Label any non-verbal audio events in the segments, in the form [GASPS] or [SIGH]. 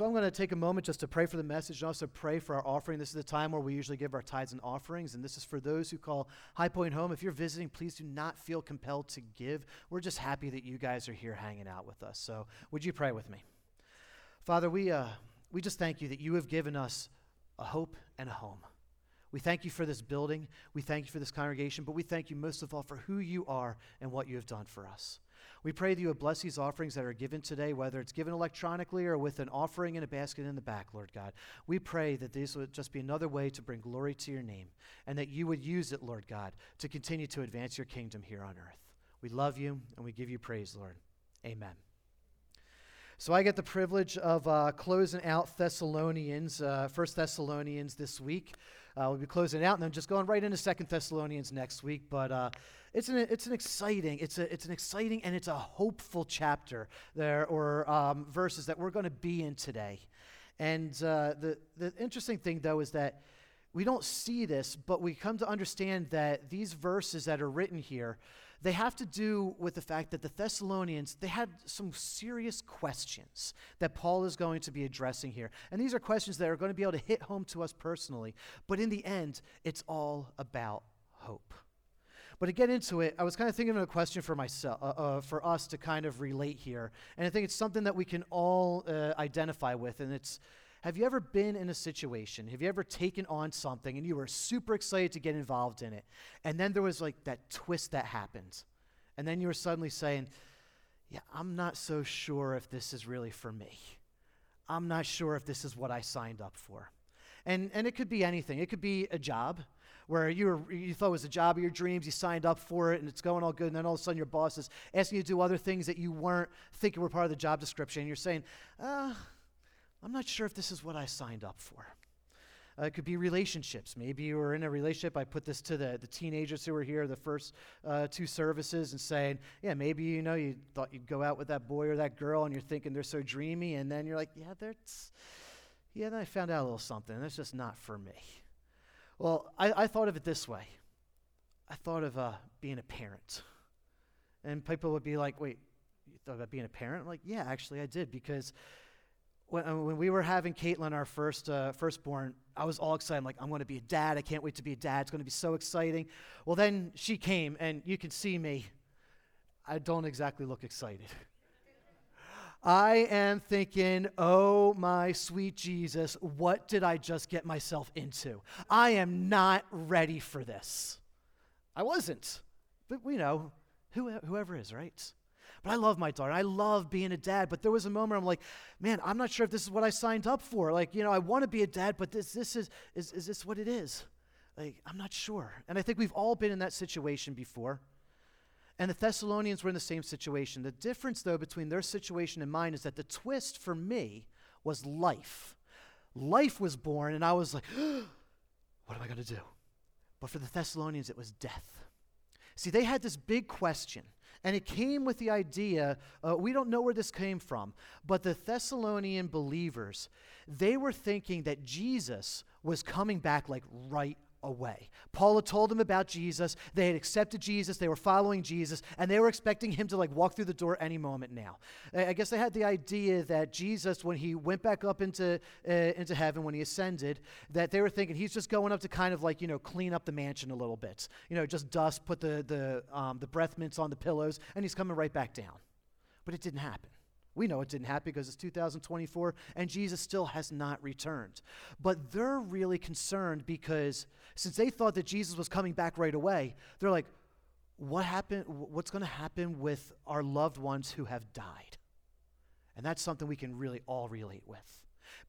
So I'm going to take a moment just to pray for the message and also pray for our offering. This is the time where we usually give our tithes and offerings, and this is for those who call High Point home. If you're visiting, please do not feel compelled to give. We're just happy that you guys are here hanging out with us. So would you pray with me? Father, we, uh, we just thank you that you have given us a hope and a home. We thank you for this building. We thank you for this congregation, but we thank you most of all for who you are and what you have done for us. We pray that you would bless these offerings that are given today, whether it's given electronically or with an offering in a basket in the back, Lord God. We pray that these would just be another way to bring glory to your name and that you would use it, Lord God, to continue to advance your kingdom here on earth. We love you and we give you praise, Lord. Amen. So I get the privilege of uh, closing out Thessalonians, uh, First Thessalonians this week. Uh, we'll be closing out and then just going right into Second Thessalonians next week. But uh, it's an it's an exciting it's a it's an exciting and it's a hopeful chapter there or um, verses that we're going to be in today. And uh, the the interesting thing though is that we don't see this, but we come to understand that these verses that are written here they have to do with the fact that the Thessalonians, they had some serious questions that Paul is going to be addressing here. And these are questions that are going to be able to hit home to us personally. But in the end, it's all about hope. But to get into it, I was kind of thinking of a question for myself, uh, uh, for us to kind of relate here, and I think it's something that we can all uh, identify with, and it's have you ever been in a situation? Have you ever taken on something and you were super excited to get involved in it? And then there was like that twist that happened. And then you were suddenly saying, Yeah, I'm not so sure if this is really for me. I'm not sure if this is what I signed up for. And, and it could be anything. It could be a job where you, were, you thought it was a job of your dreams, you signed up for it, and it's going all good, and then all of a sudden your boss is asking you to do other things that you weren't thinking were part of the job description, and you're saying, uh, I'm not sure if this is what I signed up for. Uh, it could be relationships. Maybe you were in a relationship. I put this to the, the teenagers who were here the first uh, two services and saying, yeah, maybe you know you thought you'd go out with that boy or that girl and you're thinking they're so dreamy, and then you're like, yeah, that's, yeah, then I found out a little something. That's just not for me. Well, I, I thought of it this way. I thought of uh, being a parent. And people would be like, wait, you thought about being a parent? I'm like, yeah, actually I did because when, uh, when we were having Caitlin, our first uh, firstborn, I was all excited. I'm like, I'm going to be a dad. I can't wait to be a dad. It's going to be so exciting. Well, then she came, and you can see me. I don't exactly look excited. I am thinking, oh my sweet Jesus, what did I just get myself into? I am not ready for this. I wasn't. But, you know, who, whoever is, right? But I love my daughter. I love being a dad. But there was a moment I'm like, man, I'm not sure if this is what I signed up for. Like, you know, I want to be a dad, but this, this is, is, is this what it is? Like, I'm not sure. And I think we've all been in that situation before. And the Thessalonians were in the same situation. The difference, though, between their situation and mine is that the twist for me was life. Life was born, and I was like, [GASPS] what am I going to do? But for the Thessalonians, it was death. See, they had this big question and it came with the idea uh, we don't know where this came from, but the Thessalonian believers, they were thinking that Jesus was coming back like right away. Paul had told them about Jesus. They had accepted Jesus. They were following Jesus, and they were expecting him to like walk through the door any moment now. I guess they had the idea that Jesus, when he went back up into uh, into heaven, when he ascended, that they were thinking he's just going up to kind of like you know clean up the mansion a little bit, you know, just dust, put the the um, the breath mints on the pillows, and he's coming right back down. But it didn't happen. We know it didn't happen because it's 2024 and Jesus still has not returned. But they're really concerned because since they thought that Jesus was coming back right away, they're like, what happened? What's going to happen with our loved ones who have died? And that's something we can really all relate with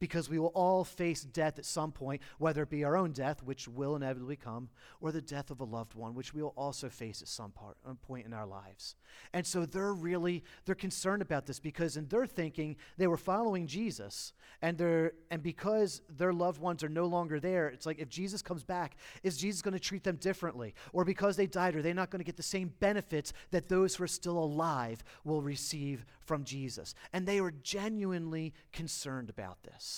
because we will all face death at some point, whether it be our own death, which will inevitably come, or the death of a loved one, which we will also face at some part, uh, point in our lives. And so they're really they're concerned about this because in their thinking they were following Jesus, and they're and because their loved ones are no longer there, it's like if Jesus comes back, is Jesus going to treat them differently, or because they died, are they not going to get the same benefits that those who are still alive will receive from Jesus? And they were genuinely concerned about this.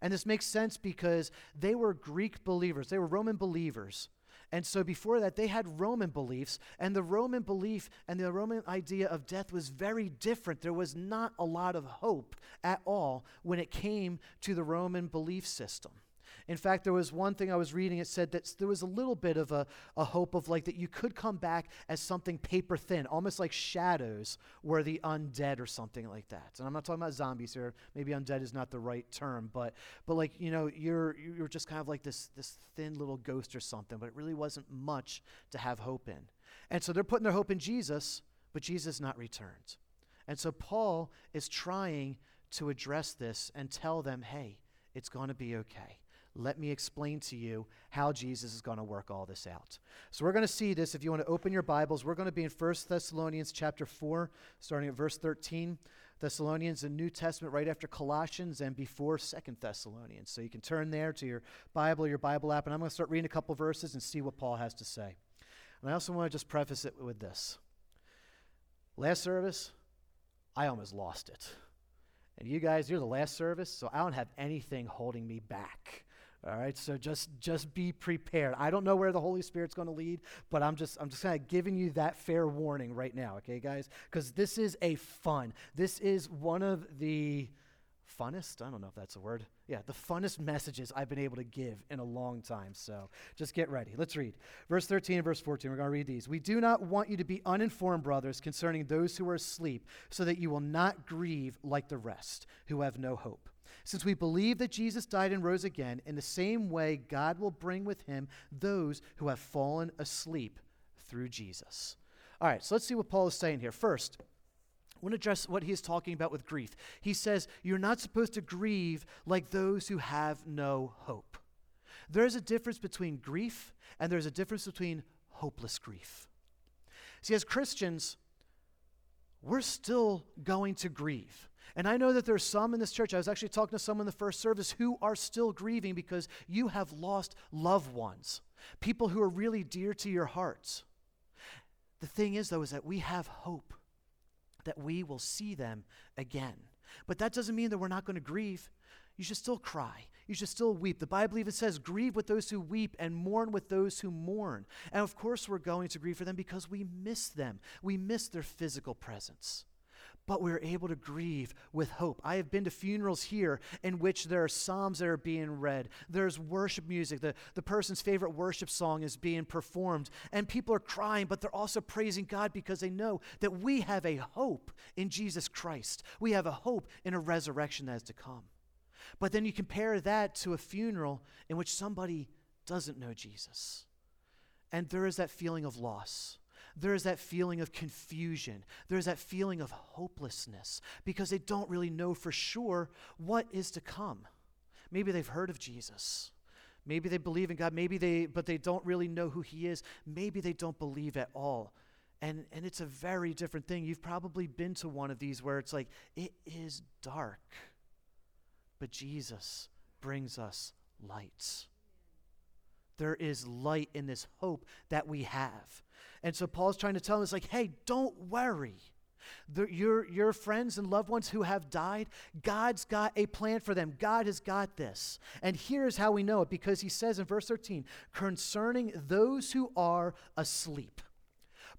And this makes sense because they were Greek believers, they were Roman believers. And so before that, they had Roman beliefs, and the Roman belief and the Roman idea of death was very different. There was not a lot of hope at all when it came to the Roman belief system. In fact, there was one thing I was reading, it said that there was a little bit of a, a hope of like that you could come back as something paper thin, almost like shadows were the undead or something like that. And I'm not talking about zombies here. Maybe undead is not the right term, but but like, you know, you're you're just kind of like this this thin little ghost or something, but it really wasn't much to have hope in. And so they're putting their hope in Jesus, but Jesus not returned. And so Paul is trying to address this and tell them, hey, it's going to be okay. Let me explain to you how Jesus is going to work all this out. So we're going to see this if you want to open your Bibles. We're going to be in 1 Thessalonians chapter 4 starting at verse 13. Thessalonians, the New Testament right after Colossians and before Second Thessalonians. So you can turn there to your Bible, your Bible app, and I'm going to start reading a couple verses and see what Paul has to say. And I also want to just preface it with this. Last service, I almost lost it. And you guys, you're the last service, so I don't have anything holding me back. All right, so just just be prepared. I don't know where the Holy Spirit's going to lead, but I'm just I'm just kind of giving you that fair warning right now, okay, guys? Because this is a fun. This is one of the funnest. I don't know if that's a word. Yeah, the funnest messages I've been able to give in a long time. So just get ready. Let's read verse 13 and verse 14. We're going to read these. We do not want you to be uninformed, brothers, concerning those who are asleep, so that you will not grieve like the rest who have no hope. Since we believe that Jesus died and rose again, in the same way, God will bring with him those who have fallen asleep through Jesus. All right, so let's see what Paul is saying here. First, I want to address what he is talking about with grief. He says, You're not supposed to grieve like those who have no hope. There's a difference between grief and there's a difference between hopeless grief. See, as Christians, we're still going to grieve. And I know that there's some in this church, I was actually talking to someone in the first service who are still grieving because you have lost loved ones, people who are really dear to your hearts. The thing is, though, is that we have hope that we will see them again. But that doesn't mean that we're not going to grieve. You should still cry. You should still weep. The Bible even says, grieve with those who weep and mourn with those who mourn. And of course, we're going to grieve for them because we miss them. We miss their physical presence but we're able to grieve with hope. I have been to funerals here in which there are psalms that are being read. There's worship music. The, the person's favorite worship song is being performed. And people are crying, but they're also praising God because they know that we have a hope in Jesus Christ. We have a hope in a resurrection that is to come. But then you compare that to a funeral in which somebody doesn't know Jesus. And there is that feeling of loss there is that feeling of confusion. There's that feeling of hopelessness because they don't really know for sure what is to come. Maybe they've heard of Jesus. Maybe they believe in God, maybe they but they don't really know who he is. Maybe they don't believe at all. And and it's a very different thing. You've probably been to one of these where it's like it is dark. But Jesus brings us lights. There is light in this hope that we have. And so Paul's trying to tell them, it's like, hey, don't worry. The, your, your friends and loved ones who have died, God's got a plan for them. God has got this. And here's how we know it because he says in verse 13, concerning those who are asleep.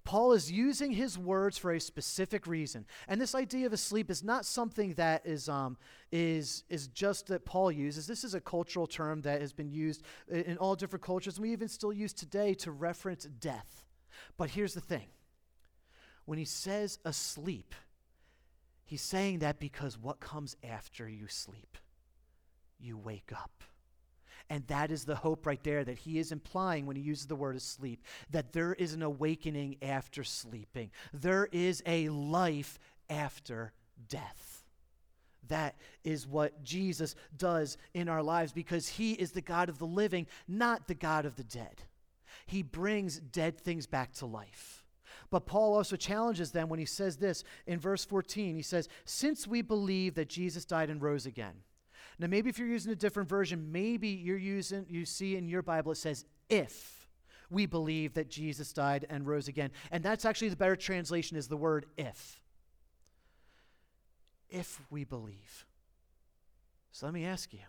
Paul is using his words for a specific reason. And this idea of asleep is not something that is, um, is, is just that Paul uses. This is a cultural term that has been used in all different cultures, and we even still use today to reference death. But here's the thing when he says asleep, he's saying that because what comes after you sleep? You wake up. And that is the hope right there that he is implying when he uses the word asleep that there is an awakening after sleeping, there is a life after death. That is what Jesus does in our lives because he is the God of the living, not the God of the dead he brings dead things back to life. But Paul also challenges them when he says this in verse 14. He says, Since we believe that Jesus died and rose again. Now, maybe if you're using a different version, maybe you're using, you see in your Bible it says, if we believe that Jesus died and rose again. And that's actually the better translation is the word if. If we believe. So let me ask you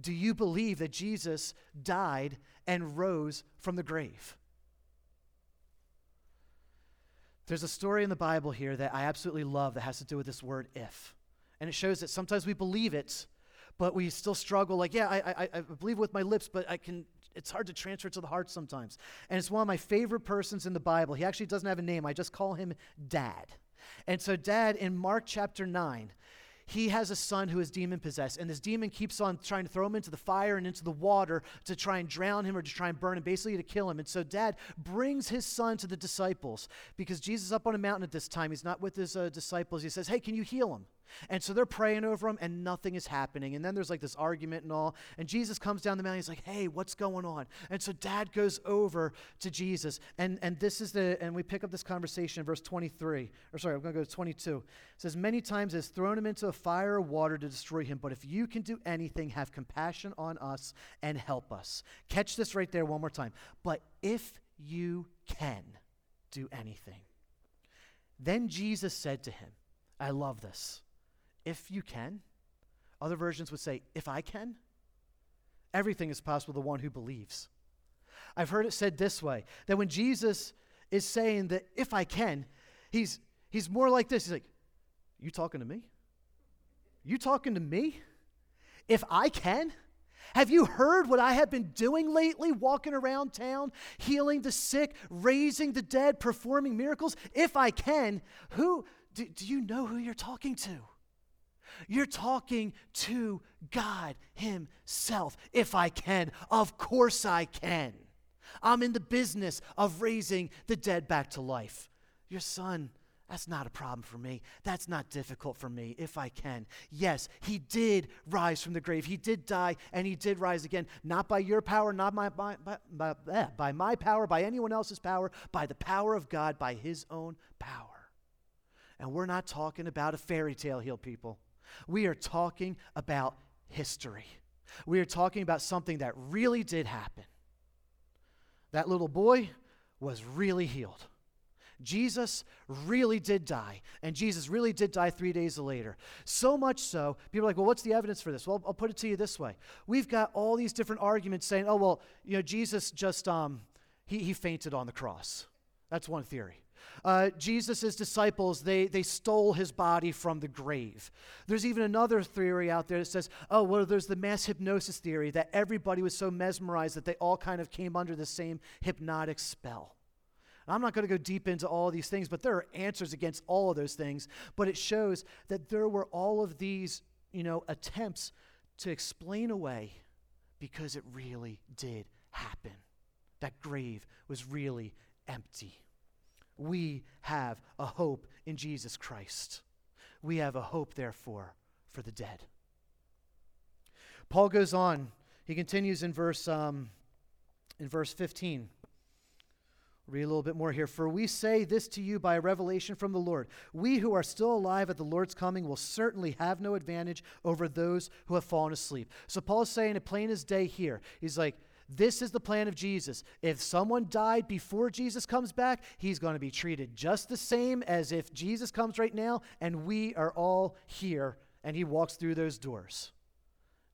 Do you believe that Jesus died and rose from the grave? There's a story in the Bible here that I absolutely love that has to do with this word if. And it shows that sometimes we believe it, but we still struggle. Like, yeah, I, I, I believe with my lips, but I can. It's hard to transfer to the heart sometimes. And it's one of my favorite persons in the Bible. He actually doesn't have a name. I just call him Dad. And so, Dad, in Mark chapter 9, he has a son who is demon possessed, and this demon keeps on trying to throw him into the fire and into the water to try and drown him or to try and burn him, basically to kill him. And so, dad brings his son to the disciples because Jesus is up on a mountain at this time. He's not with his uh, disciples. He says, Hey, can you heal him? And so they're praying over him, and nothing is happening. And then there's like this argument and all. And Jesus comes down the mountain. He's like, "Hey, what's going on?" And so Dad goes over to Jesus, and and this is the and we pick up this conversation in verse 23. Or sorry, I'm going to go to 22. It says, "Many times has thrown him into a fire or water to destroy him. But if you can do anything, have compassion on us and help us." Catch this right there one more time. But if you can do anything, then Jesus said to him, "I love this." If you can. Other versions would say, if I can. Everything is possible to the one who believes. I've heard it said this way that when Jesus is saying that if I can, he's, he's more like this. He's like, You talking to me? You talking to me? If I can? Have you heard what I have been doing lately, walking around town, healing the sick, raising the dead, performing miracles? If I can, who do, do you know who you're talking to? You're talking to God Himself. If I can, of course I can. I'm in the business of raising the dead back to life. Your son, that's not a problem for me. That's not difficult for me if I can. Yes, he did rise from the grave. He did die and he did rise again. Not by your power, not by, by, eh, by my power, by anyone else's power, by the power of God, by his own power. And we're not talking about a fairy tale here, people. We are talking about history. We are talking about something that really did happen. That little boy was really healed. Jesus really did die, and Jesus really did die three days later. So much so, people are like, well, what's the evidence for this? Well, I'll put it to you this way. We've got all these different arguments saying, oh, well, you know, Jesus just, um, he, he fainted on the cross. That's one theory. Uh, Jesus' disciples, they, they stole his body from the grave. There's even another theory out there that says, oh, well, there's the mass hypnosis theory that everybody was so mesmerized that they all kind of came under the same hypnotic spell. I'm not going to go deep into all these things, but there are answers against all of those things. But it shows that there were all of these, you know, attempts to explain away because it really did happen. That grave was really empty we have a hope in Jesus Christ. We have a hope, therefore, for the dead. Paul goes on. He continues in verse, um, in verse 15. read a little bit more here. For we say this to you by revelation from the Lord. We who are still alive at the Lord's coming will certainly have no advantage over those who have fallen asleep. So Paul's saying it plain as day here. He's like, this is the plan of Jesus. If someone died before Jesus comes back, he's going to be treated just the same as if Jesus comes right now and we are all here and he walks through those doors.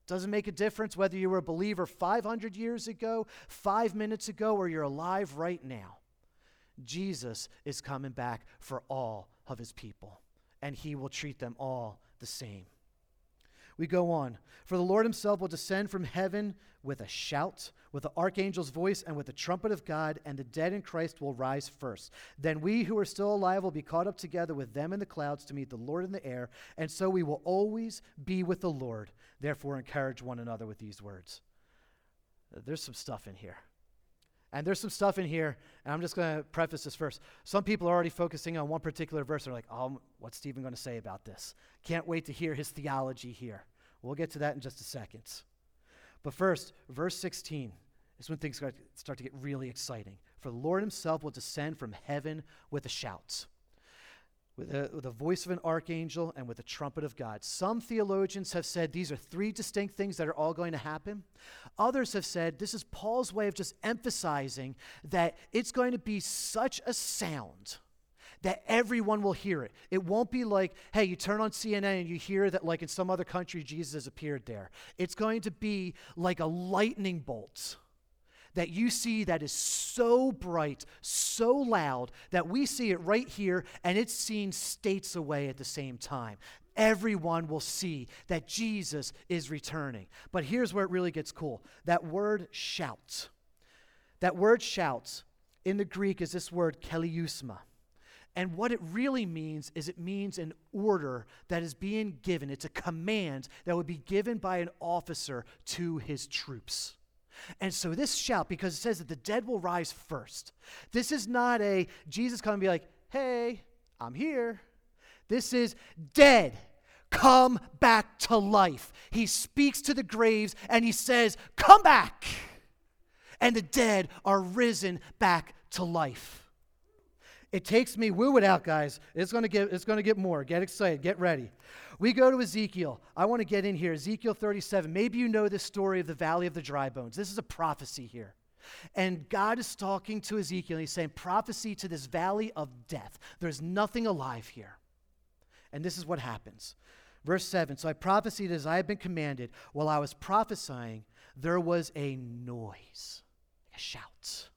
Doesn't make a difference whether you were a believer 500 years ago, five minutes ago, or you're alive right now. Jesus is coming back for all of his people, and he will treat them all the same. We go on. For the Lord himself will descend from heaven with a shout, with the archangel's voice, and with the trumpet of God, and the dead in Christ will rise first. Then we who are still alive will be caught up together with them in the clouds to meet the Lord in the air, and so we will always be with the Lord. Therefore, encourage one another with these words. There's some stuff in here. And there's some stuff in here, and I'm just going to preface this first. Some people are already focusing on one particular verse. They're like, oh, what's Stephen going to say about this? Can't wait to hear his theology here. We'll get to that in just a second. But first, verse 16 is when things start to get really exciting. For the Lord himself will descend from heaven with a shout, with, with the voice of an archangel, and with the trumpet of God. Some theologians have said these are three distinct things that are all going to happen. Others have said this is Paul's way of just emphasizing that it's going to be such a sound that everyone will hear it. It won't be like, hey, you turn on CNN and you hear that, like in some other country, Jesus has appeared there. It's going to be like a lightning bolt that you see that is so bright, so loud, that we see it right here and it's seen states away at the same time. Everyone will see that Jesus is returning. But here's where it really gets cool that word shouts. That word shouts in the Greek is this word keleusma. And what it really means is it means an order that is being given. It's a command that would be given by an officer to his troops. And so this shout, because it says that the dead will rise first. This is not a Jesus come and be like, hey, I'm here. This is dead. Come back to life. He speaks to the graves and he says, Come back. And the dead are risen back to life. It takes me, woo it out, guys. It's gonna get it's gonna get more. Get excited, get ready. We go to Ezekiel. I want to get in here. Ezekiel 37. Maybe you know this story of the valley of the dry bones. This is a prophecy here. And God is talking to Ezekiel, he's saying, Prophecy to this valley of death. There's nothing alive here. And this is what happens. Verse 7 So I prophesied as I had been commanded. While I was prophesying, there was a noise, a shout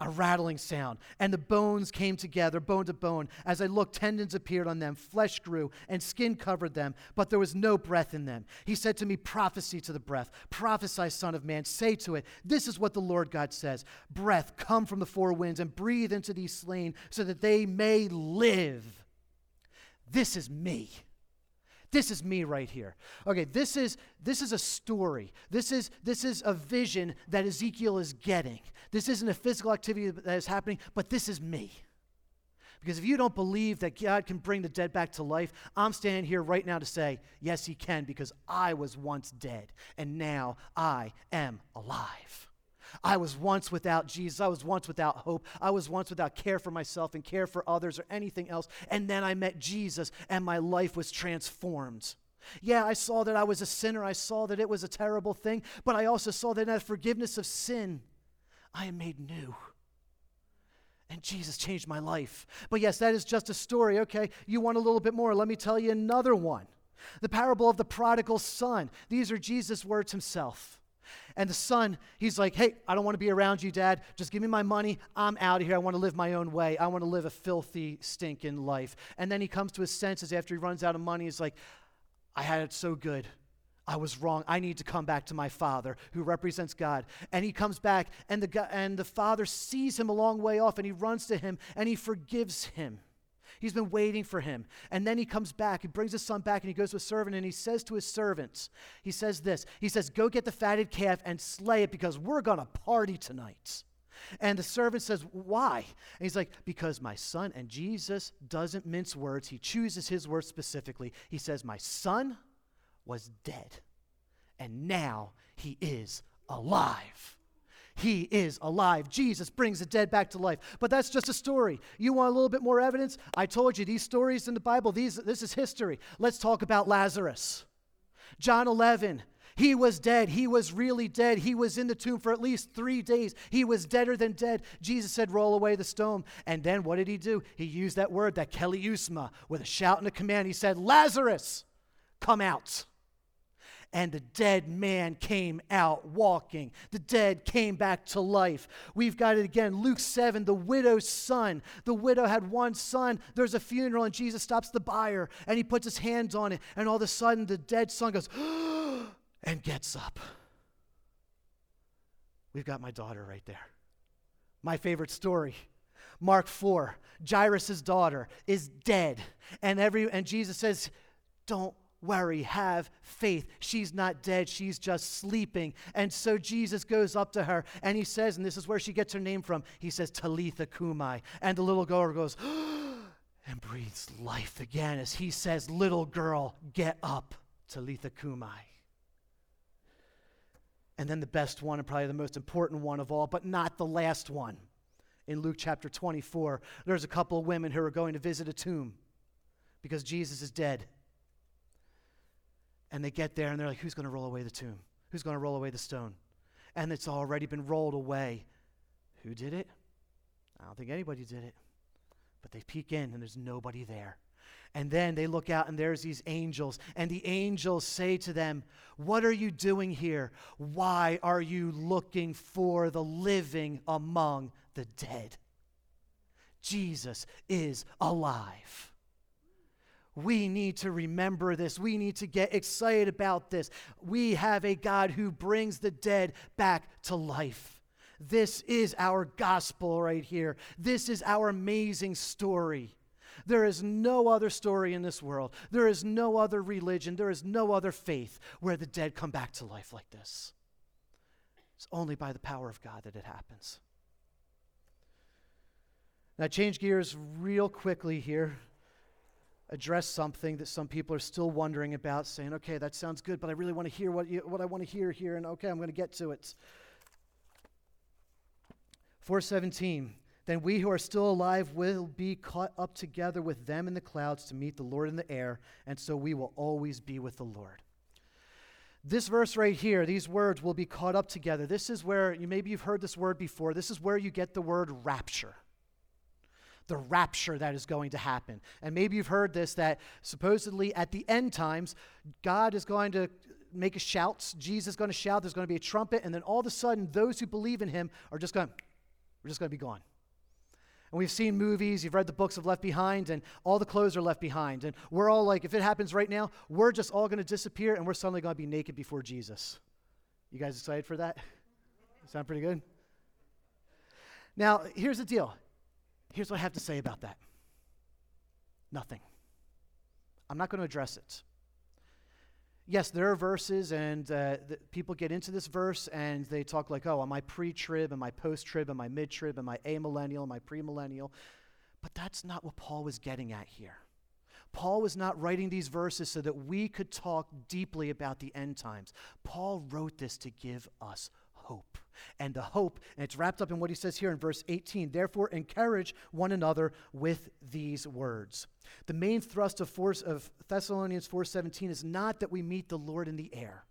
a rattling sound, and the bones came together, bone to bone. As I looked, tendons appeared on them, flesh grew, and skin covered them, but there was no breath in them. He said to me, Prophecy to the breath, prophesy, Son of Man, say to it, This is what the Lord God says Breath, come from the four winds and breathe into these slain so that they may live. This is me. This is me right here. Okay, this is this is a story. This is this is a vision that Ezekiel is getting. This isn't a physical activity that is happening, but this is me. Because if you don't believe that God can bring the dead back to life, I'm standing here right now to say, yes, He can, because I was once dead, and now I am alive. I was once without Jesus. I was once without hope. I was once without care for myself and care for others or anything else. And then I met Jesus and my life was transformed. Yeah, I saw that I was a sinner. I saw that it was a terrible thing. But I also saw that in that forgiveness of sin, I am made new. And Jesus changed my life. But yes, that is just a story. Okay, you want a little bit more? Let me tell you another one. The parable of the prodigal son. These are Jesus' words himself. And the son, he's like, Hey, I don't want to be around you, dad. Just give me my money. I'm out of here. I want to live my own way. I want to live a filthy, stinking life. And then he comes to his senses after he runs out of money. He's like, I had it so good. I was wrong. I need to come back to my father who represents God. And he comes back, and the, and the father sees him a long way off, and he runs to him, and he forgives him. He's been waiting for him. And then he comes back. He brings his son back and he goes to a servant and he says to his servants, he says this He says, Go get the fatted calf and slay it because we're going to party tonight. And the servant says, Why? And he's like, Because my son, and Jesus doesn't mince words. He chooses his words specifically. He says, My son was dead, and now he is alive. He is alive. Jesus brings the dead back to life. But that's just a story. You want a little bit more evidence? I told you these stories in the Bible, these, this is history. Let's talk about Lazarus. John 11. He was dead. He was really dead. He was in the tomb for at least three days. He was deader than dead. Jesus said, Roll away the stone. And then what did he do? He used that word, that keleusma, with a shout and a command. He said, Lazarus, come out and the dead man came out walking. The dead came back to life. We've got it again. Luke 7, the widow's son. The widow had one son. There's a funeral, and Jesus stops the buyer and he puts his hands on it, and all of a sudden the dead son goes, [GASPS] and gets up. We've got my daughter right there. My favorite story. Mark 4, Jairus' daughter is dead. And every and Jesus says, Don't worry, have faith. She's not dead, she's just sleeping. And so Jesus goes up to her and he says, and this is where she gets her name from, he says, Talitha cumi. And the little girl goes, [GASPS] and breathes life again as he says, Little girl, get up, Talitha cumi. And then the best one, and probably the most important one of all, but not the last one. In Luke chapter 24, there's a couple of women who are going to visit a tomb because Jesus is dead. And they get there and they're like, who's going to roll away the tomb? Who's going to roll away the stone? And it's already been rolled away. Who did it? I don't think anybody did it. But they peek in and there's nobody there. And then they look out and there's these angels. And the angels say to them, What are you doing here? Why are you looking for the living among the dead? Jesus is alive. We need to remember this. We need to get excited about this. We have a God who brings the dead back to life. This is our gospel right here. This is our amazing story. There is no other story in this world. There is no other religion. There is no other faith where the dead come back to life like this. It's only by the power of God that it happens. Now, change gears real quickly here. Address something that some people are still wondering about, saying, okay, that sounds good, but I really want to hear what, you, what I want to hear here, and okay, I'm going to get to it. 417 then we who are still alive will be caught up together with them in the clouds to meet the Lord in the air, and so we will always be with the Lord. This verse right here, these words will be caught up together. This is where you maybe you've heard this word before. This is where you get the word rapture. The rapture that is going to happen. And maybe you've heard this that supposedly at the end times, God is going to make a shout. Jesus is going to shout. There's going to be a trumpet. And then all of a sudden, those who believe in him are just going, we're just going to be gone. And we've seen movies, you've read the books of Left Behind, and all the clothes are left behind. And we're all like, if it happens right now, we're just all going to disappear and we're suddenly going to be naked before Jesus. You guys excited for that? Sound pretty good? Now, here's the deal. Here's what I have to say about that nothing. I'm not going to address it yes, there are verses, and uh, people get into this verse and they talk like, oh, am I pre trib? Am I post trib? Am I mid trib? Am I amillennial? Am I premillennial? But that's not what Paul was getting at here. Paul was not writing these verses so that we could talk deeply about the end times. Paul wrote this to give us hope. And the hope, and it's wrapped up in what he says here in verse 18. Therefore, encourage one another with these words. The main thrust of, force, of Thessalonians 4:17 is not that we meet the Lord in the air,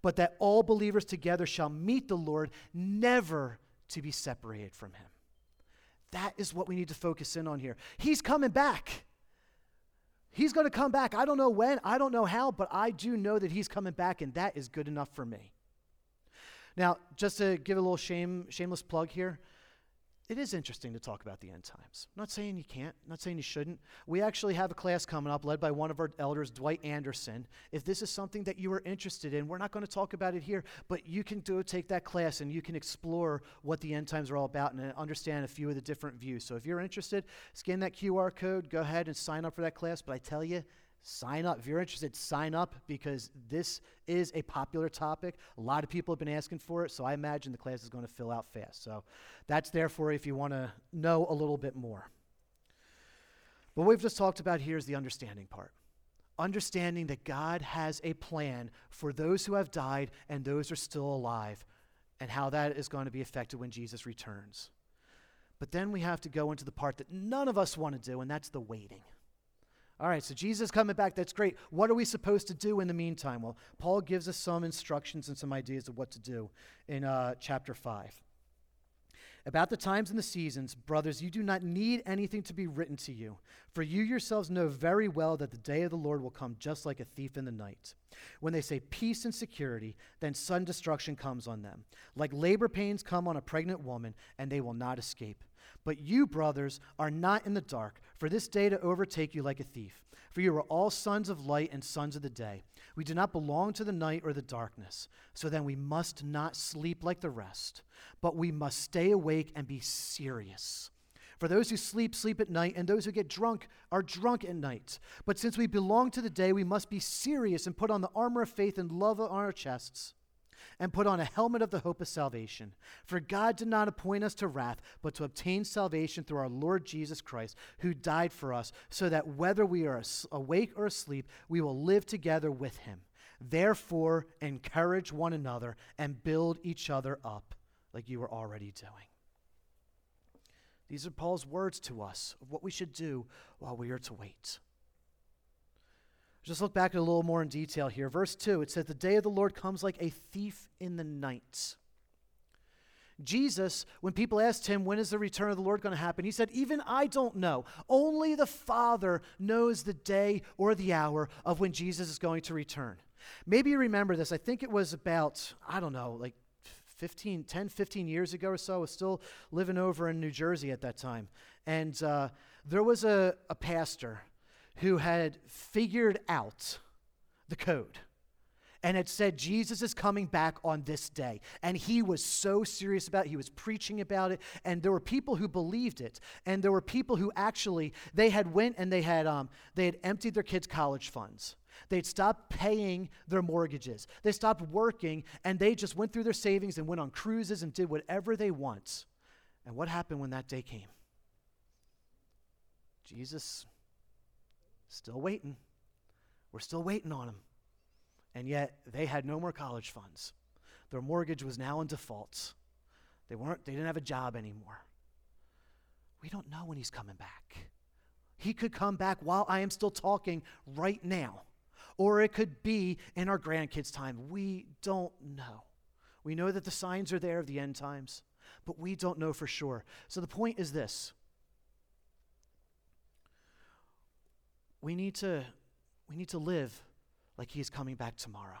but that all believers together shall meet the Lord, never to be separated from him. That is what we need to focus in on here. He's coming back. He's going to come back. I don't know when, I don't know how, but I do know that he's coming back, and that is good enough for me. Now, just to give a little shame, shameless plug here, it is interesting to talk about the end times. I'm not saying you can't, I'm not saying you shouldn't. We actually have a class coming up led by one of our elders, Dwight Anderson. If this is something that you are interested in, we're not going to talk about it here, but you can do take that class and you can explore what the end times are all about and understand a few of the different views. So if you're interested, scan that QR code, go ahead and sign up for that class. But I tell you, sign up. If you're interested, sign up because this is a popular topic. A lot of people have been asking for it, so I imagine the class is going to fill out fast. So that's there for if you want to know a little bit more. But what we've just talked about here is the understanding part. Understanding that God has a plan for those who have died and those who are still alive, and how that is going to be affected when Jesus returns. But then we have to go into the part that none of us want to do, and that's the waiting. All right, so Jesus coming back, that's great. What are we supposed to do in the meantime? Well, Paul gives us some instructions and some ideas of what to do in uh, chapter 5. About the times and the seasons, brothers, you do not need anything to be written to you, for you yourselves know very well that the day of the Lord will come just like a thief in the night. When they say peace and security, then sudden destruction comes on them. Like labor pains come on a pregnant woman, and they will not escape. But you, brothers, are not in the dark, for this day to overtake you like a thief. For you are all sons of light and sons of the day. We do not belong to the night or the darkness. So then we must not sleep like the rest, but we must stay awake and be serious. For those who sleep, sleep at night, and those who get drunk are drunk at night. But since we belong to the day, we must be serious and put on the armor of faith and love on our chests and put on a helmet of the hope of salvation. For God did not appoint us to wrath, but to obtain salvation through our Lord Jesus Christ, who died for us, so that whether we are awake or asleep, we will live together with him. Therefore, encourage one another and build each other up like you are already doing. These are Paul's words to us of what we should do while we are to wait. Just look back at a little more in detail here. Verse 2, it says, The day of the Lord comes like a thief in the night. Jesus, when people asked him, When is the return of the Lord going to happen? He said, Even I don't know. Only the Father knows the day or the hour of when Jesus is going to return. Maybe you remember this. I think it was about, I don't know, like 15, 10, 15 years ago or so. I was still living over in New Jersey at that time. And uh, there was a, a pastor who had figured out the code and had said Jesus is coming back on this day. And he was so serious about it. He was preaching about it. And there were people who believed it. And there were people who actually, they had went and they had, um, they had emptied their kids' college funds. They'd stopped paying their mortgages. They stopped working and they just went through their savings and went on cruises and did whatever they want. And what happened when that day came? Jesus, still waiting. We're still waiting on him. And yet they had no more college funds. Their mortgage was now in default. They weren't they didn't have a job anymore. We don't know when he's coming back. He could come back while I am still talking right now. Or it could be in our grandkids' time. We don't know. We know that the signs are there of the end times, but we don't know for sure. So the point is this. We need to we need to live like he is coming back tomorrow.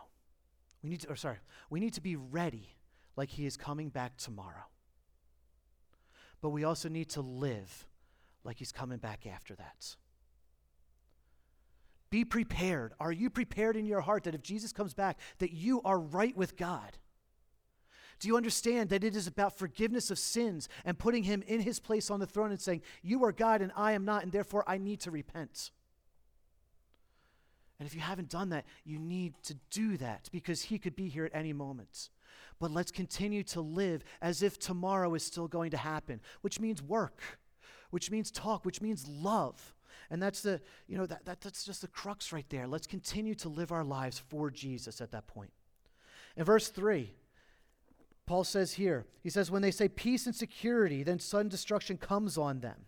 We need to, or sorry, we need to be ready like he is coming back tomorrow. But we also need to live like he's coming back after that. Be prepared. Are you prepared in your heart that if Jesus comes back, that you are right with God? Do you understand that it is about forgiveness of sins and putting him in his place on the throne and saying, You are God and I am not, and therefore I need to repent? And if you haven't done that, you need to do that because He could be here at any moment. But let's continue to live as if tomorrow is still going to happen, which means work, which means talk, which means love. And that's the, you know, that, that, that's just the crux right there. Let's continue to live our lives for Jesus at that point. In verse 3, Paul says here, he says, when they say peace and security, then sudden destruction comes on them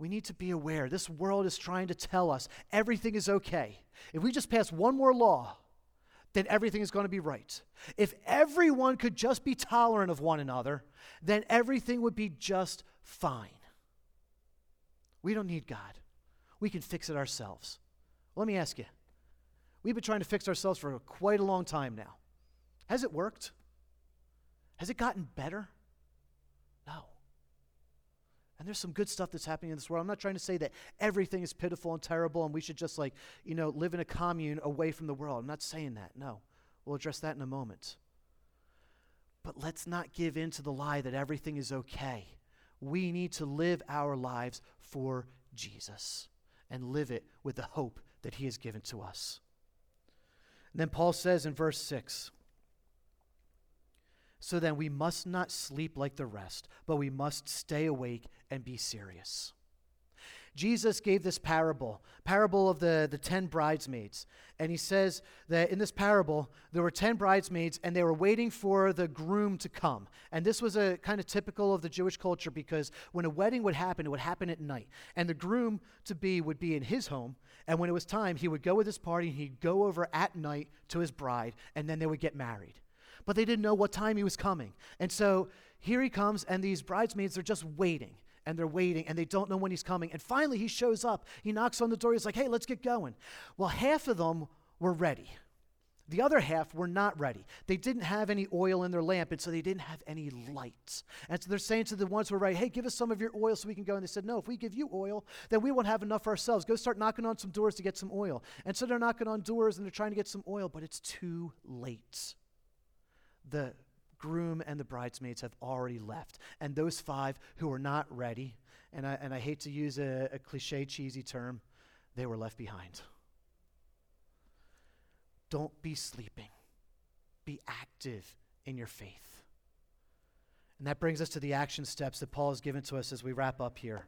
we need to be aware. This world is trying to tell us everything is okay. If we just pass one more law, then everything is going to be right. If everyone could just be tolerant of one another, then everything would be just fine. We don't need God. We can fix it ourselves. Let me ask you we've been trying to fix ourselves for quite a long time now. Has it worked? Has it gotten better? And there's some good stuff that's happening in this world. I'm not trying to say that everything is pitiful and terrible and we should just like, you know, live in a commune away from the world. I'm not saying that. No. We'll address that in a moment. But let's not give in to the lie that everything is okay. We need to live our lives for Jesus and live it with the hope that he has given to us. And then Paul says in verse 6 so then we must not sleep like the rest, but we must stay awake and be serious. Jesus gave this parable, parable of the, the 10 bridesmaids. And he says that in this parable, there were 10 bridesmaids and they were waiting for the groom to come. And this was a kind of typical of the Jewish culture because when a wedding would happen, it would happen at night. And the groom to be would be in his home. And when it was time, he would go with his party and he'd go over at night to his bride, and then they would get married but they didn't know what time he was coming. And so here he comes, and these bridesmaids are just waiting. And they're waiting and they don't know when he's coming. And finally, he shows up. He knocks on the door. He's like, hey, let's get going. Well, half of them were ready. The other half were not ready. They didn't have any oil in their lamp, and so they didn't have any lights. And so they're saying to the ones who are ready, hey, give us some of your oil so we can go. And they said, no, if we give you oil, then we won't have enough for ourselves. Go start knocking on some doors to get some oil. And so they're knocking on doors and they're trying to get some oil, but it's too late the groom and the bridesmaids have already left. And those five who are not ready, and I, and I hate to use a, a cliche, cheesy term, they were left behind. Don't be sleeping, be active in your faith. And that brings us to the action steps that Paul has given to us as we wrap up here.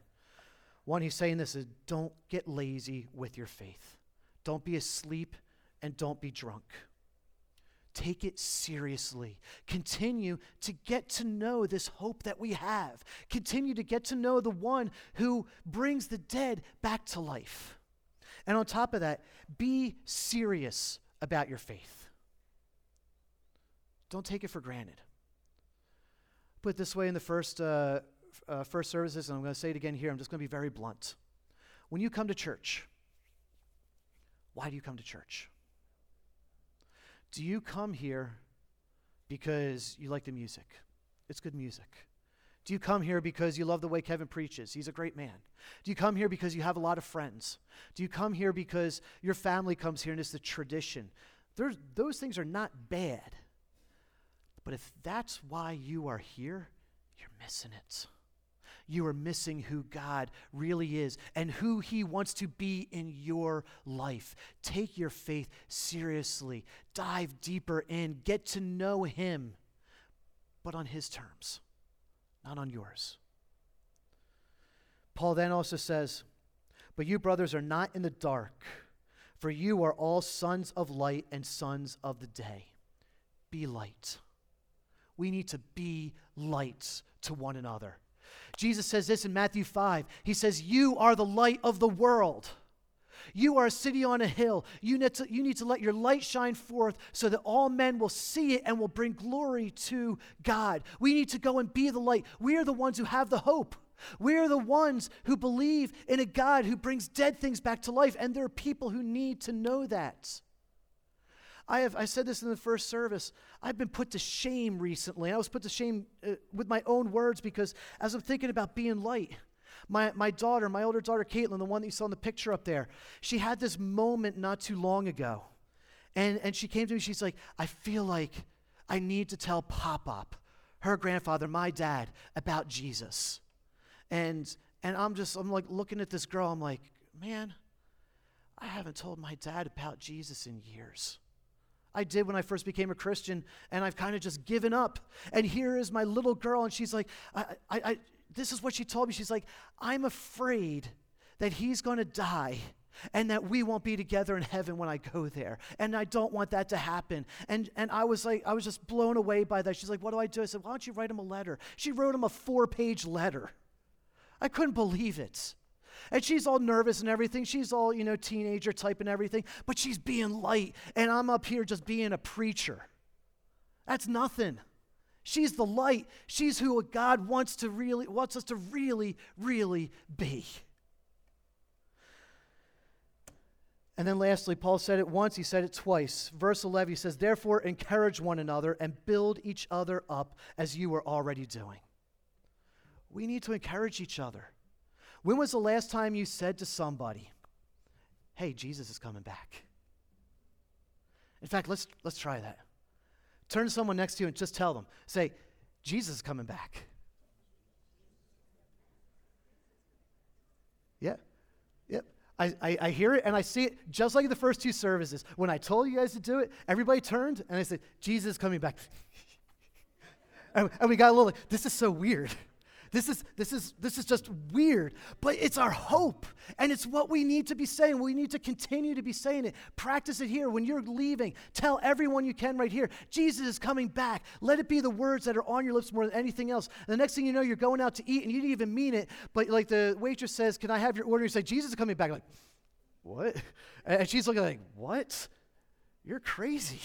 One, he's saying this is don't get lazy with your faith. Don't be asleep and don't be drunk. Take it seriously. Continue to get to know this hope that we have. Continue to get to know the one who brings the dead back to life. And on top of that, be serious about your faith. Don't take it for granted. Put this way in the first, uh, uh, first services, and I'm going to say it again here. I'm just going to be very blunt. When you come to church, why do you come to church? Do you come here because you like the music? It's good music. Do you come here because you love the way Kevin preaches? He's a great man. Do you come here because you have a lot of friends? Do you come here because your family comes here and it's the tradition? There's, those things are not bad. But if that's why you are here, you're missing it. You are missing who God really is and who He wants to be in your life. Take your faith seriously, dive deeper in, get to know Him, but on His terms, not on yours. Paul then also says, But you, brothers, are not in the dark, for you are all sons of light and sons of the day. Be light. We need to be lights to one another. Jesus says this in Matthew 5. He says, You are the light of the world. You are a city on a hill. You need, to, you need to let your light shine forth so that all men will see it and will bring glory to God. We need to go and be the light. We are the ones who have the hope. We are the ones who believe in a God who brings dead things back to life, and there are people who need to know that. I have I said this in the first service. I've been put to shame recently. I was put to shame uh, with my own words because as I'm thinking about being light, my, my daughter, my older daughter Caitlin, the one that you saw in the picture up there, she had this moment not too long ago. And, and she came to me, she's like, I feel like I need to tell Pop Up, her grandfather, my dad, about Jesus. And, and I'm just, I'm like looking at this girl, I'm like, man, I haven't told my dad about Jesus in years. I did when I first became a Christian, and I've kind of just given up. And here is my little girl, and she's like, I, I, I this is what she told me. She's like, I'm afraid that he's going to die and that we won't be together in heaven when I go there. And I don't want that to happen. And, and I was like, I was just blown away by that. She's like, What do I do? I said, Why don't you write him a letter? She wrote him a four page letter. I couldn't believe it. And she's all nervous and everything. She's all, you know, teenager type and everything, but she's being light. And I'm up here just being a preacher. That's nothing. She's the light. She's who God wants to really wants us to really, really be. And then lastly, Paul said it once, he said it twice. Verse 11, he says, Therefore, encourage one another and build each other up as you are already doing. We need to encourage each other. When was the last time you said to somebody, hey, Jesus is coming back? In fact, let's, let's try that. Turn to someone next to you and just tell them, say, Jesus is coming back. Yeah. Yep. I, I, I, hear it and I see it just like the first two services. When I told you guys to do it, everybody turned and I said, Jesus is coming back. [LAUGHS] and, and we got a little like, this is so weird. [LAUGHS] This is, this, is, this is just weird, but it's our hope. And it's what we need to be saying. We need to continue to be saying it. Practice it here. When you're leaving, tell everyone you can right here Jesus is coming back. Let it be the words that are on your lips more than anything else. And the next thing you know, you're going out to eat and you didn't even mean it, but like the waitress says, Can I have your order? You say, Jesus is coming back. Like, what? And she's looking like, What? You're crazy.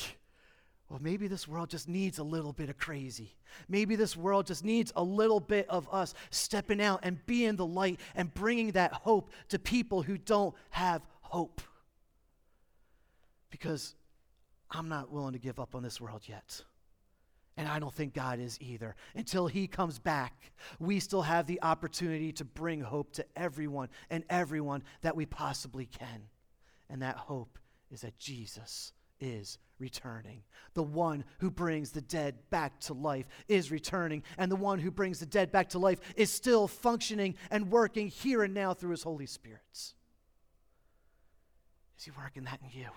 Well, maybe this world just needs a little bit of crazy. Maybe this world just needs a little bit of us stepping out and being the light and bringing that hope to people who don't have hope. Because I'm not willing to give up on this world yet. And I don't think God is either. Until He comes back, we still have the opportunity to bring hope to everyone and everyone that we possibly can. And that hope is that Jesus is returning. The one who brings the dead back to life is returning, and the one who brings the dead back to life is still functioning and working here and now through his Holy Spirit. Is he working that in you?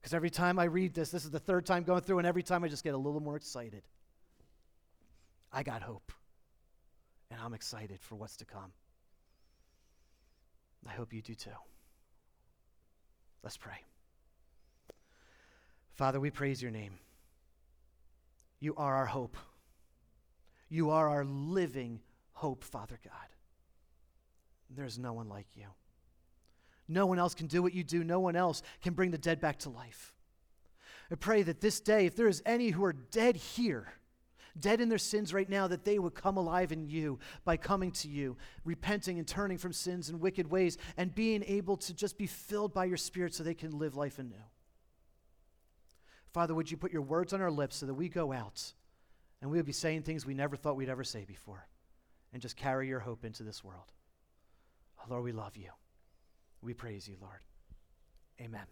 Because every time I read this, this is the third time going through, and every time I just get a little more excited. I got hope, and I'm excited for what's to come. I hope you do too. Let's pray. Father, we praise your name. You are our hope. You are our living hope, Father God. There's no one like you. No one else can do what you do. No one else can bring the dead back to life. I pray that this day, if there is any who are dead here, dead in their sins right now, that they would come alive in you by coming to you, repenting and turning from sins and wicked ways, and being able to just be filled by your Spirit so they can live life anew. Father, would you put your words on our lips so that we go out and we would be saying things we never thought we'd ever say before and just carry your hope into this world. Oh, Lord, we love you. We praise you, Lord. Amen.